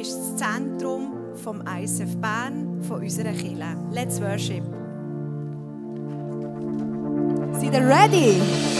ist das Zentrum vom ISF Bern, von unserer Kirche. Let's worship. Seid ihr ready?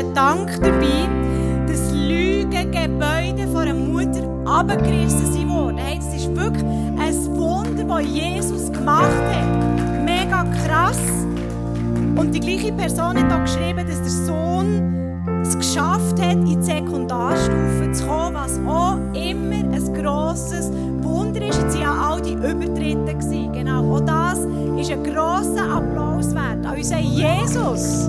ein Dank dabei, dass Lügengebäude von einer Mutter abgerissen sind worden. Hey, das ist wirklich ein Wunder, das Jesus gemacht hat. Mega krass. Und die gleiche Person hat auch geschrieben, dass der Sohn es geschafft hat, in die Sekundarstufe zu kommen, was auch immer ein grosses Wunder ist. Jetzt waren ja all die Übertritte. Genau, auch das ist ein grosser Applaus wert an unseren Jesus.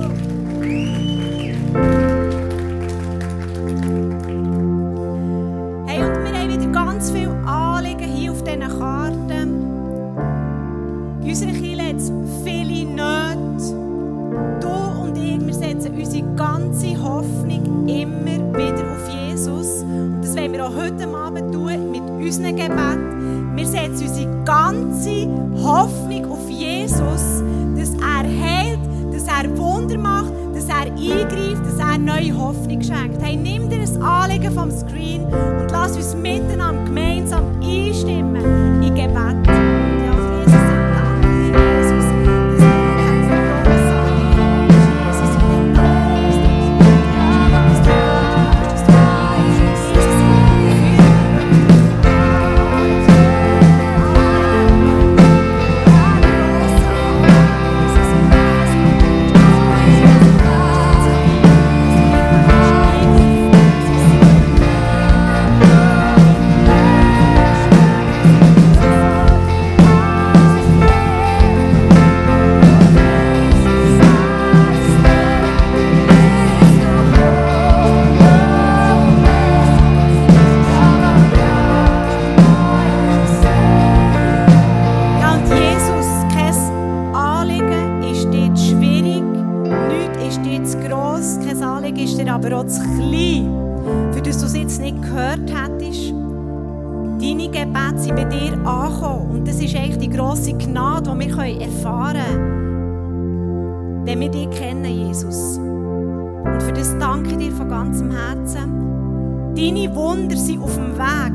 Hoffnung immer wieder auf Jesus. Und das wollen wir auch heute Abend tun mit unserem Gebet. Wir setzen unsere ganze Hoffnung auf Jesus, dass er heilt, dass er Wunder macht, dass er eingreift, dass er neue Hoffnung schenkt. Hey, nimm dir das Anliegen vom Screen und lass uns miteinander gemeinsam einstimmen in Gebet.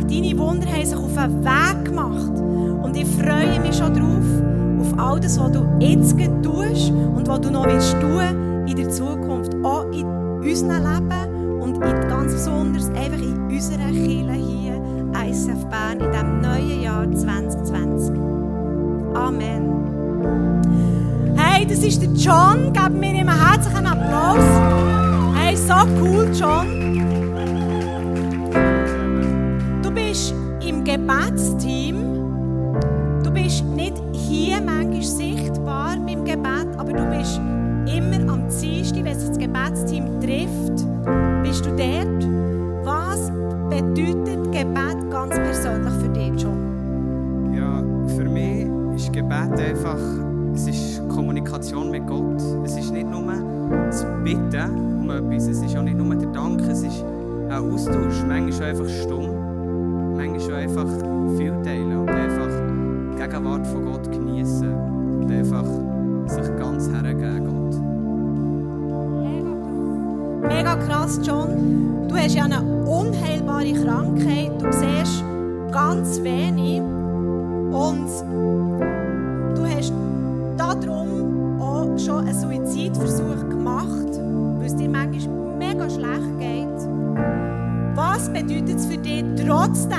deine Wunder haben sich auf den Weg gemacht. Und ich freue mich schon drauf, auf all das, was du jetzt tust und was du noch willst tun in der Zukunft. Auch in unserem Leben und in ganz besonders einfach in unserer Kirche hier, ISF Bern, in diesem neuen Jahr 2020. Amen. Hey, das ist der John. Geben wir ihm einen herzlichen Applaus. Hey, so cool, John. Bats-Team einfach viel teilen und einfach die Gegenwart von Gott genießen und einfach sich ganz hergeben Gott. Mega krass, John. Du hast ja eine unheilbare Krankheit. Du siehst ganz wenig und du hast darum auch schon einen Suizidversuch gemacht, weil es dir manchmal mega schlecht geht. Was bedeutet es für dich trotzdem,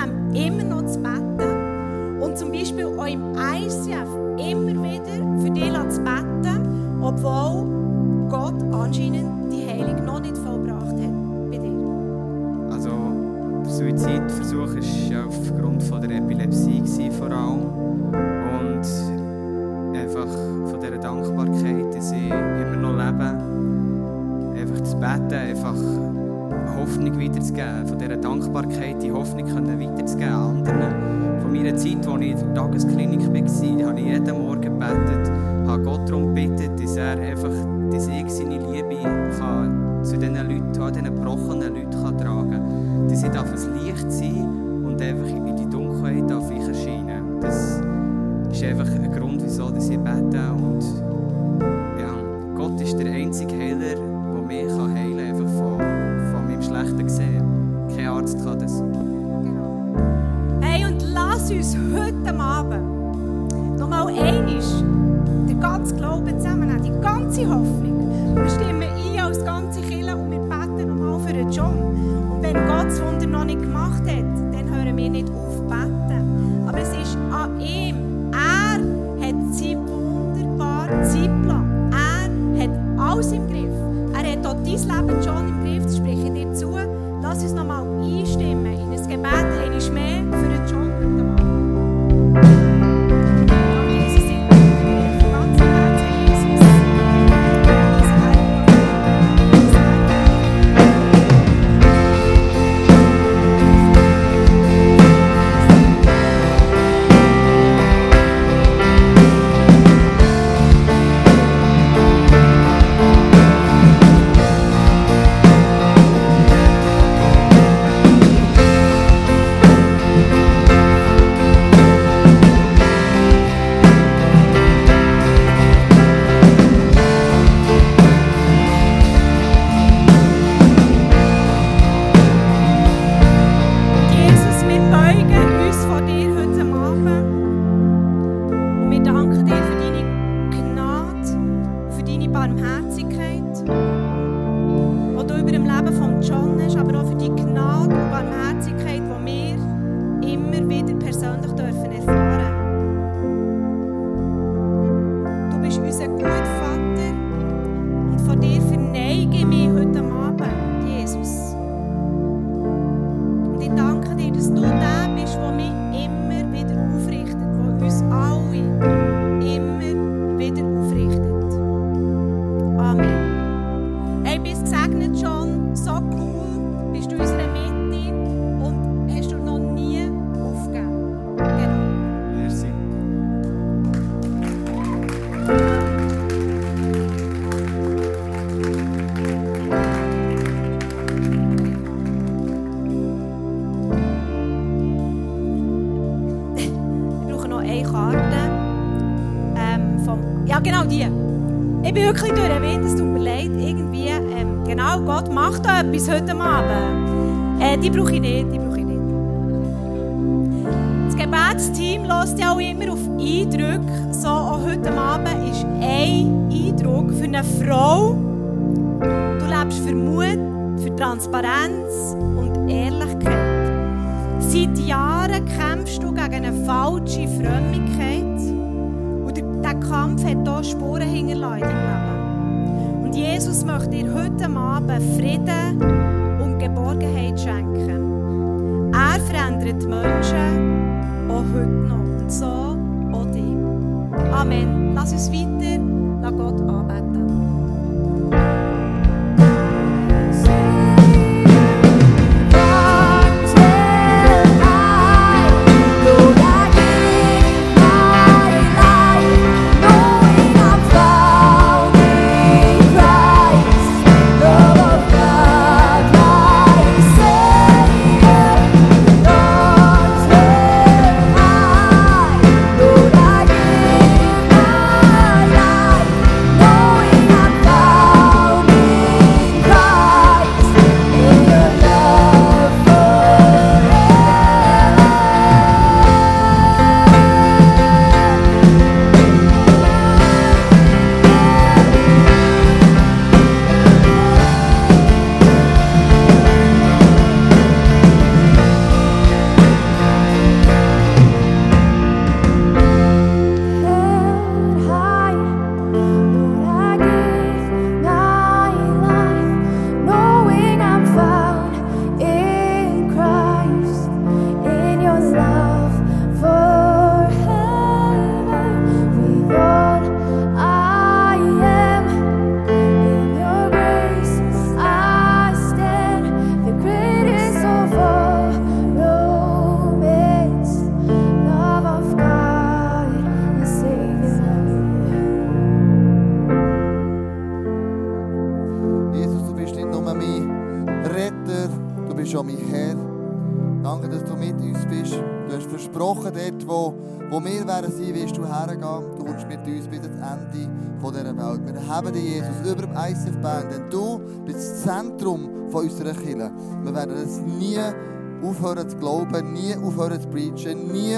glauben, nie aufhören zu preachen, nie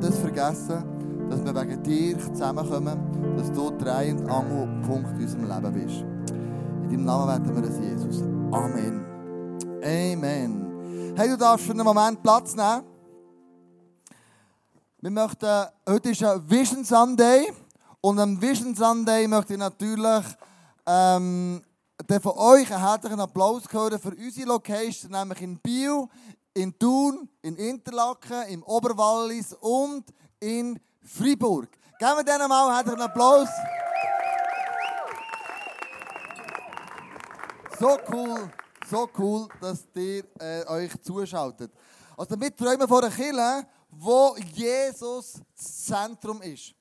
das vergessen, dass wir wegen dir zusammenkommen, dass du Dreh- und Angelpunkt in unserem Leben bist. In deinem Namen werden wir es, Jesus. Amen. Amen. Hey, du darfst für einen Moment Platz nehmen. Wir möchten, heute ist ein Vision Sunday. Und am Vision Sunday möchte ich natürlich ähm, den von euch einen herzlichen Applaus hören für unsere Location, nämlich in Biel, in Thun, in Interlaken, im Oberwallis und in Freiburg. Geben wir denen mal einen herzlichen Applaus. So cool, so cool, dass ihr äh, euch zuschaltet. Also wir träumen von einer Kirche, wo Jesus das Zentrum ist.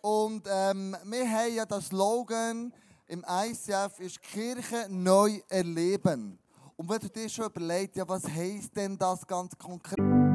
Und ähm, wir haben ja das Slogan im ICF ist Kirche neu erleben. Und wenn du dir schon überlegst, ja, was heisst denn das ganz konkret?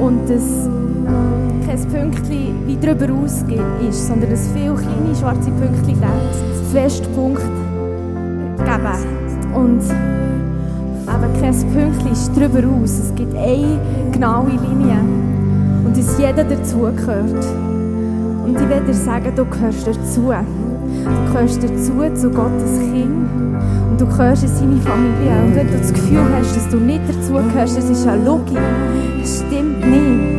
Und dass kein Pünktchen wie darüber ausgeht ist, sondern dass viele kleine schwarze Pünktchen dann fest Punkt geben. Und eben kein Pünktchen ist darüber aus. Es gibt eine genaue Linie und dass jeder dazugehört. Und ich werde dir sagen, du gehörst dazu. Du gehörst dazu zu Gottes Kind und du gehörst in seine Familie. Und wenn du das Gefühl hast, dass du nicht dazugehörst, das ist eine Logik. Nicht.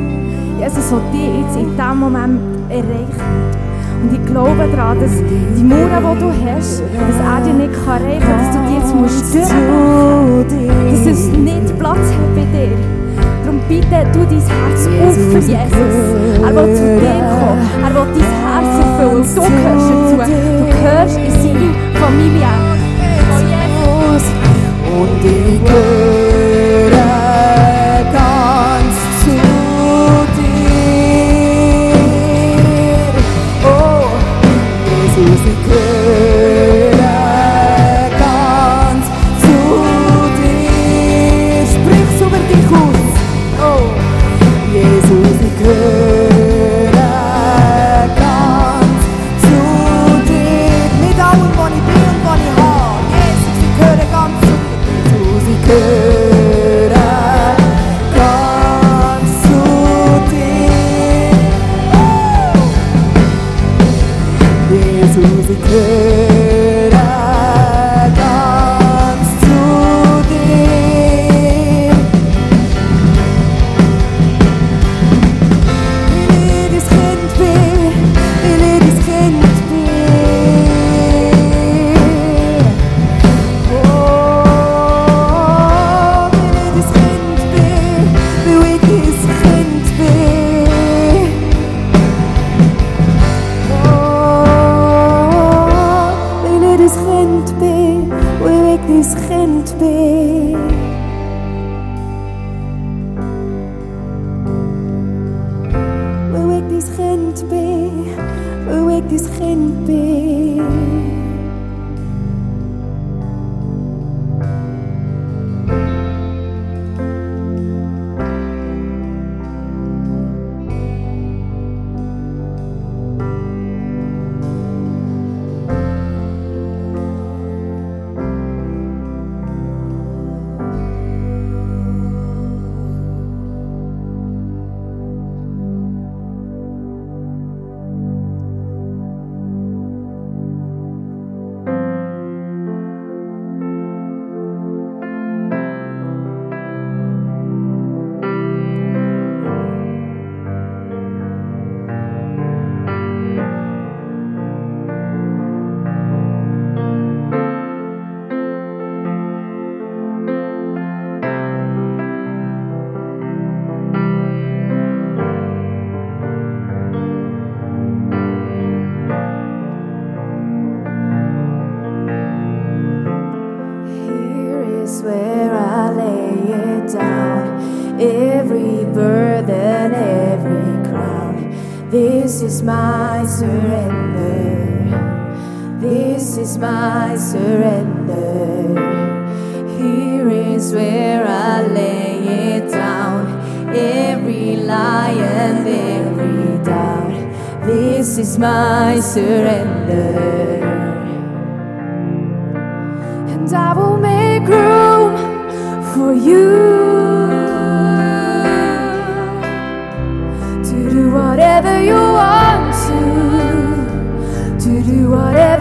Jesus will dich jetzt in diesem Moment erreichen. Und ich glaube daran, dass die Mauern, die du hast, dass er dir nicht erreichen kann, dass du die jetzt musst durchbrechen. Dass es nicht Platz hat bei dir. Darum bitte du dein Herz auf für Jesus. Er will zu dir kommen. Er will dein Herz erfüllen. Du gehörst dazu. Du gehörst in seine Familie. Oh Jesus. Und ich This is my surrender. This is my surrender. Here is where I lay it down. Every lie and every doubt. This is my surrender and I will make room for you whatever you want to, to do whatever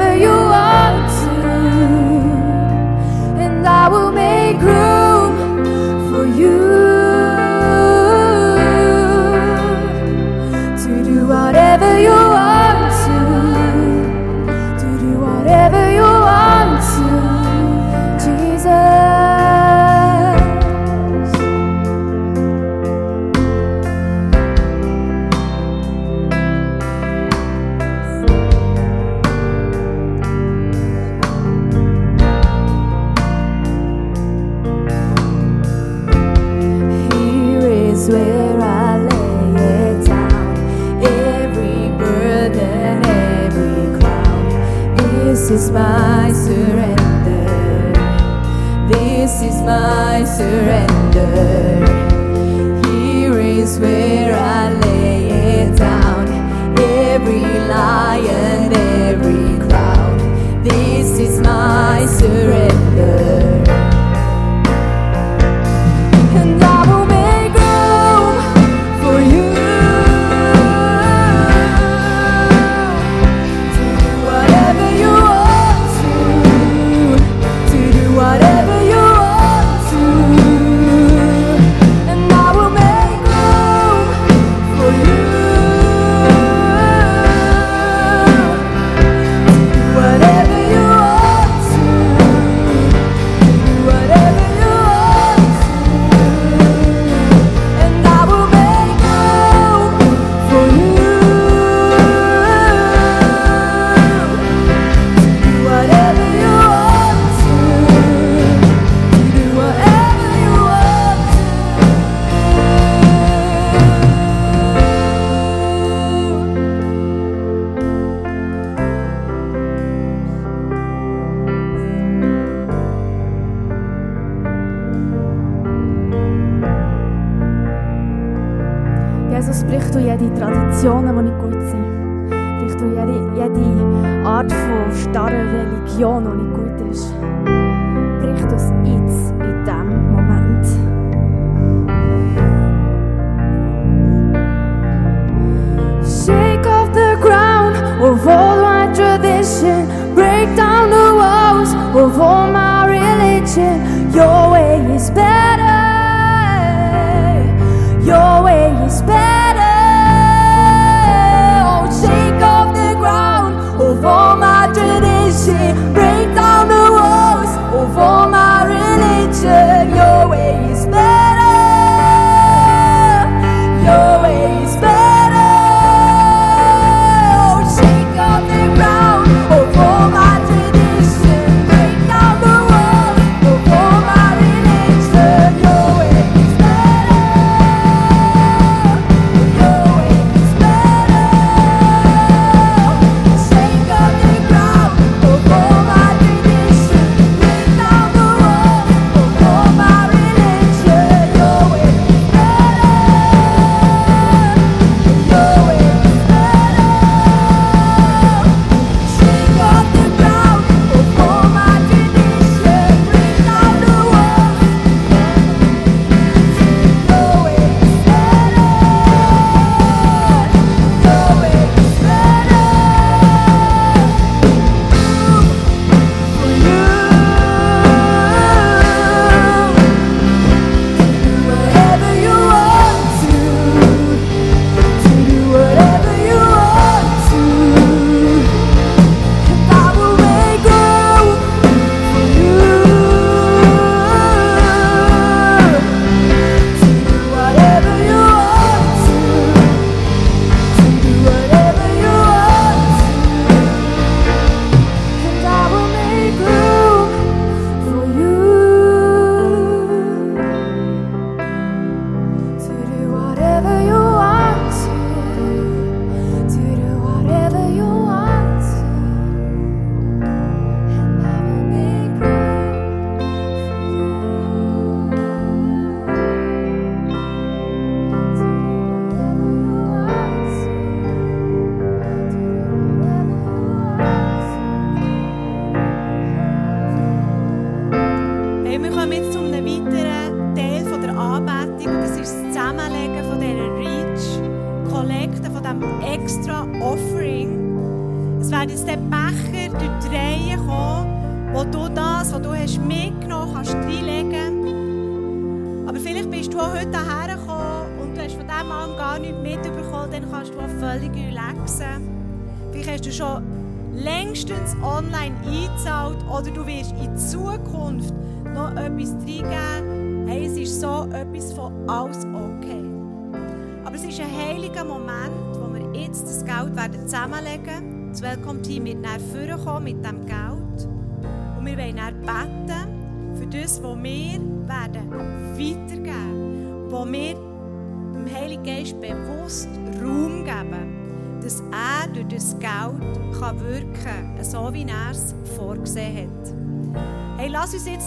my surrender.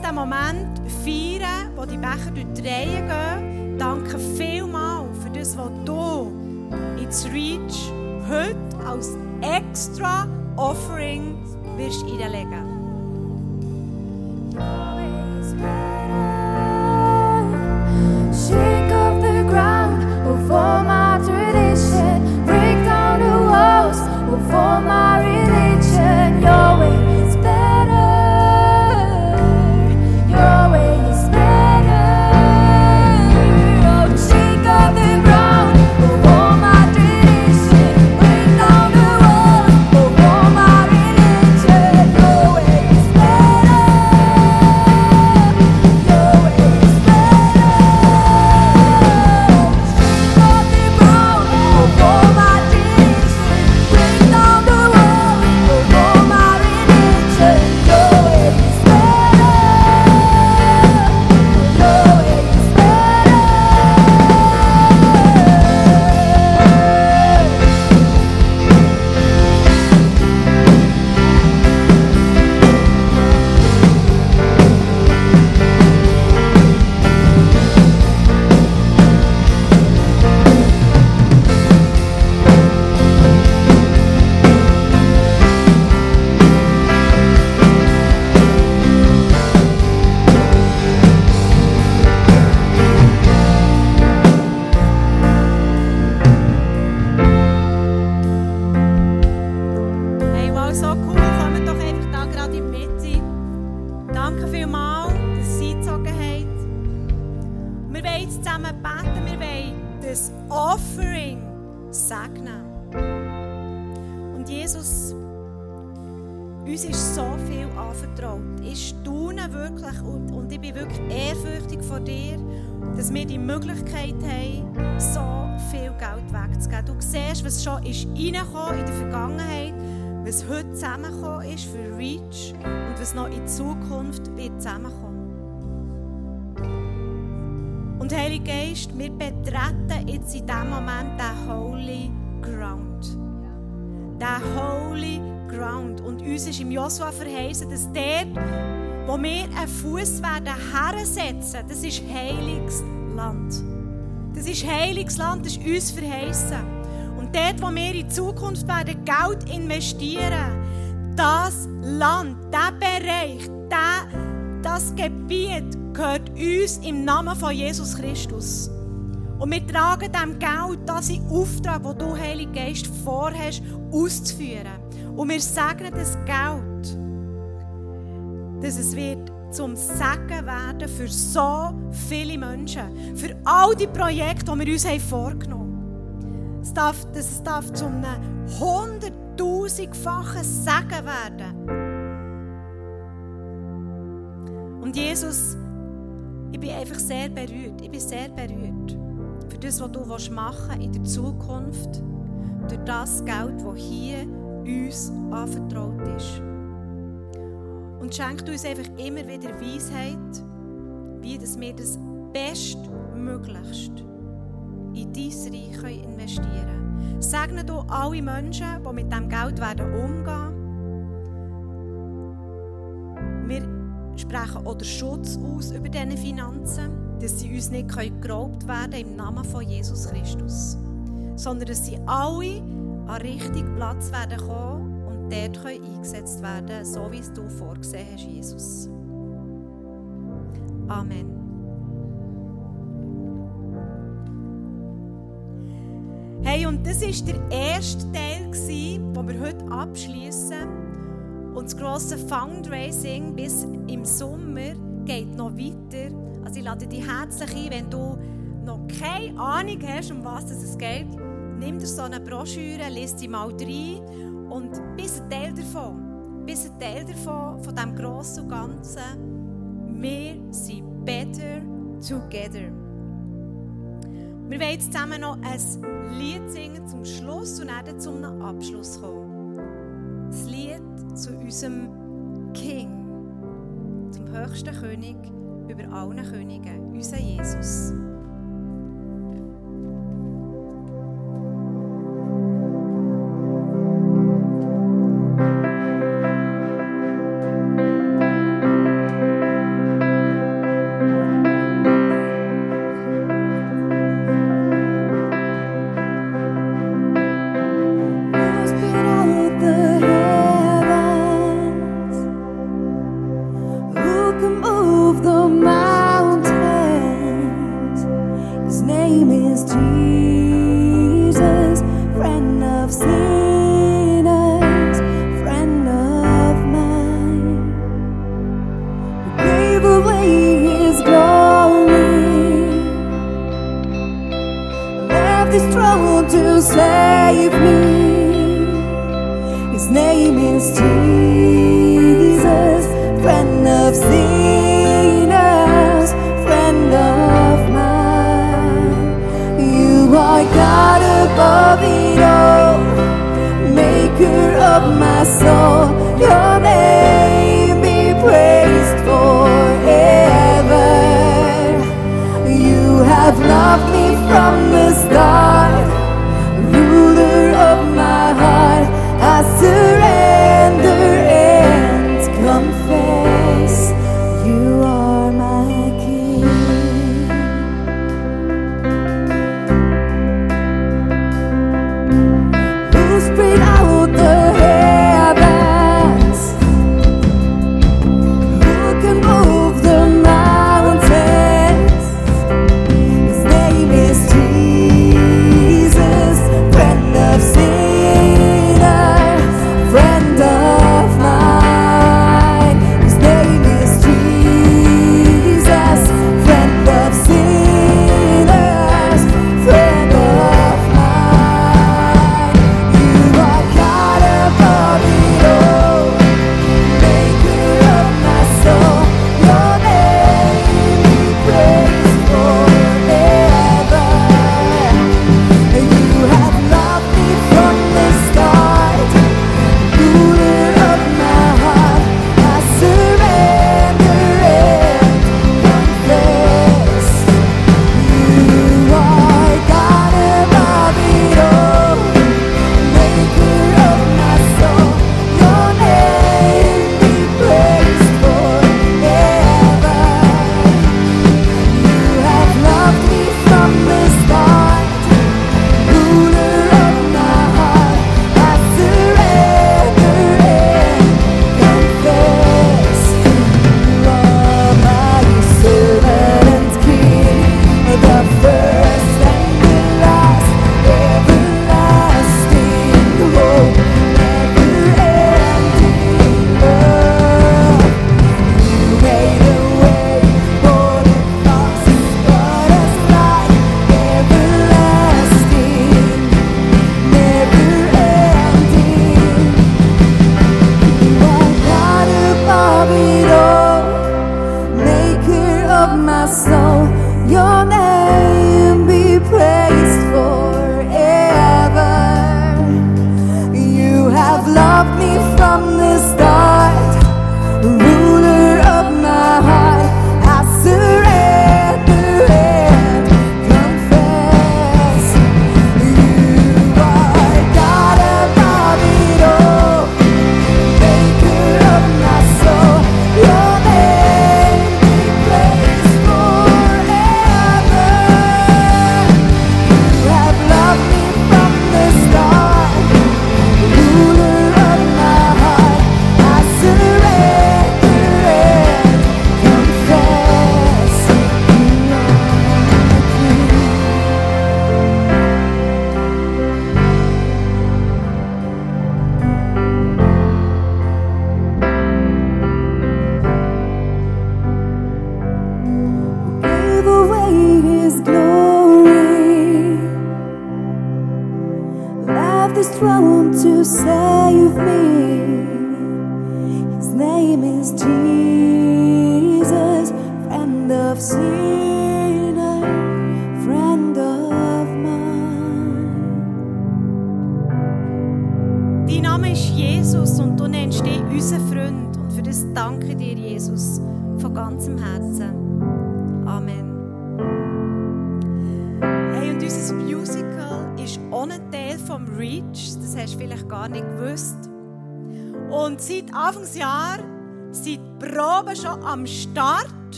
Jetzt den Moment feiern, wo die Becher durch gehen. Danke vielmals für das, was du ins Reach heute als extra Offering wirst reinlegen. Jetzt zusammen beten. Wir wollen das Offering segnen. Und Jesus, uns ist so viel anvertraut. Ich staune wirklich und, und ich bin wirklich ehrfürchtig vor dir, dass wir die Möglichkeit haben, so viel Geld wegzugeben. Du siehst, was schon ist in der Vergangenheit, was heute zusammengekommen ist für Reach und was noch in Zukunft wird zusammenkommen. Und Heilige Geist, wir betreten jetzt in diesem Moment den Holy Ground. Den Holy Ground. Und uns ist im Josua verheißen, dass dort, wo wir einen Fuß werden hersetzen, das ist heiliges Land. Das ist heiliges Land, das ist uns verheißen. Und dort, wo wir in Zukunft werden Geld investieren, das Land, der Bereich, der, das Gebiet gehört uns im Namen von Jesus Christus. Und wir tragen dem Geld das in Auftrag, den du, Heiliger Geist, vorhast, auszuführen. Und wir segnen das Geld, dass es wird zum Segen werden für so viele Menschen. Für all die Projekte, die wir uns vorgenommen haben. Es darf, dass es darf zu einem hunderttausendfachen Segen werden. Und Jesus, ich bin einfach sehr berührt. Ich bin sehr berührt für das, was du machen willst in der Zukunft. Durch das Geld, das hier uns anvertraut ist. Und schenkt uns einfach immer wieder Weisheit, wie dass wir das bestmöglichst in dein Reich investieren können. Segne du alle Menschen, die mit diesem Geld werden umgehen Wir sprechen den Schutz aus über diese Finanzen, dass sie uns nicht geraubt werden können im Namen von Jesus Christus. Sondern dass sie alle an den richtigen Platz werden kommen und dort können eingesetzt werden, so wie es du vorgesehen hast, Jesus. Amen. Hey, und das war der erste Teil, den wir heute abschließen. Und das grosse Fundraising bis im Sommer geht noch weiter. Also ich lade dich herzlich ein, wenn du noch keine Ahnung hast, um was es geht, nimm dir so eine Broschüre, lies sie mal rein und bist ein Teil davon. Bist ein Teil davon, von diesem Grossen und Ganzen. Wir sind better together. Wir wollen jetzt zusammen noch ein Lied singen zum Schluss und dann zum Abschluss kommen. Das Lied zu unserem King, zum höchsten König über allen Königen, unser Jesus.